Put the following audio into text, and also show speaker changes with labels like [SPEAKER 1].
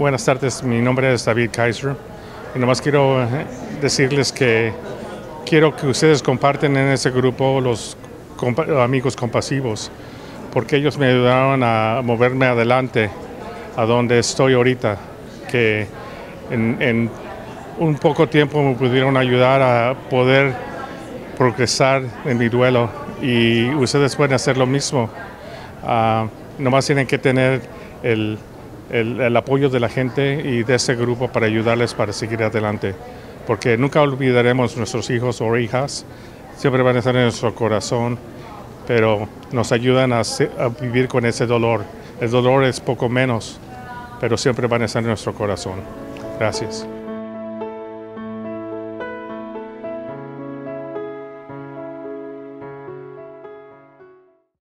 [SPEAKER 1] buenas tardes, mi nombre es David Kaiser y nomás quiero eh, decirles que quiero que ustedes comparten en ese grupo los amigos compasivos, porque ellos me ayudaron a moverme adelante a donde estoy ahorita, que en, un poco tiempo me pudieron ayudar a poder progresar en mi duelo y ustedes pueden hacer lo mismo. Uh, nomás tienen que tener el, el, apoyo de la gente y de ese grupo para ayudarles para seguir adelante. Porque nunca olvidaremos nuestros hijos o hijas, siempre van a estar en nuestro corazón, pero nos ayudan a, a vivir con ese dolor. El dolor es poco menos, pero siempre van a estar en nuestro corazón. Gracias.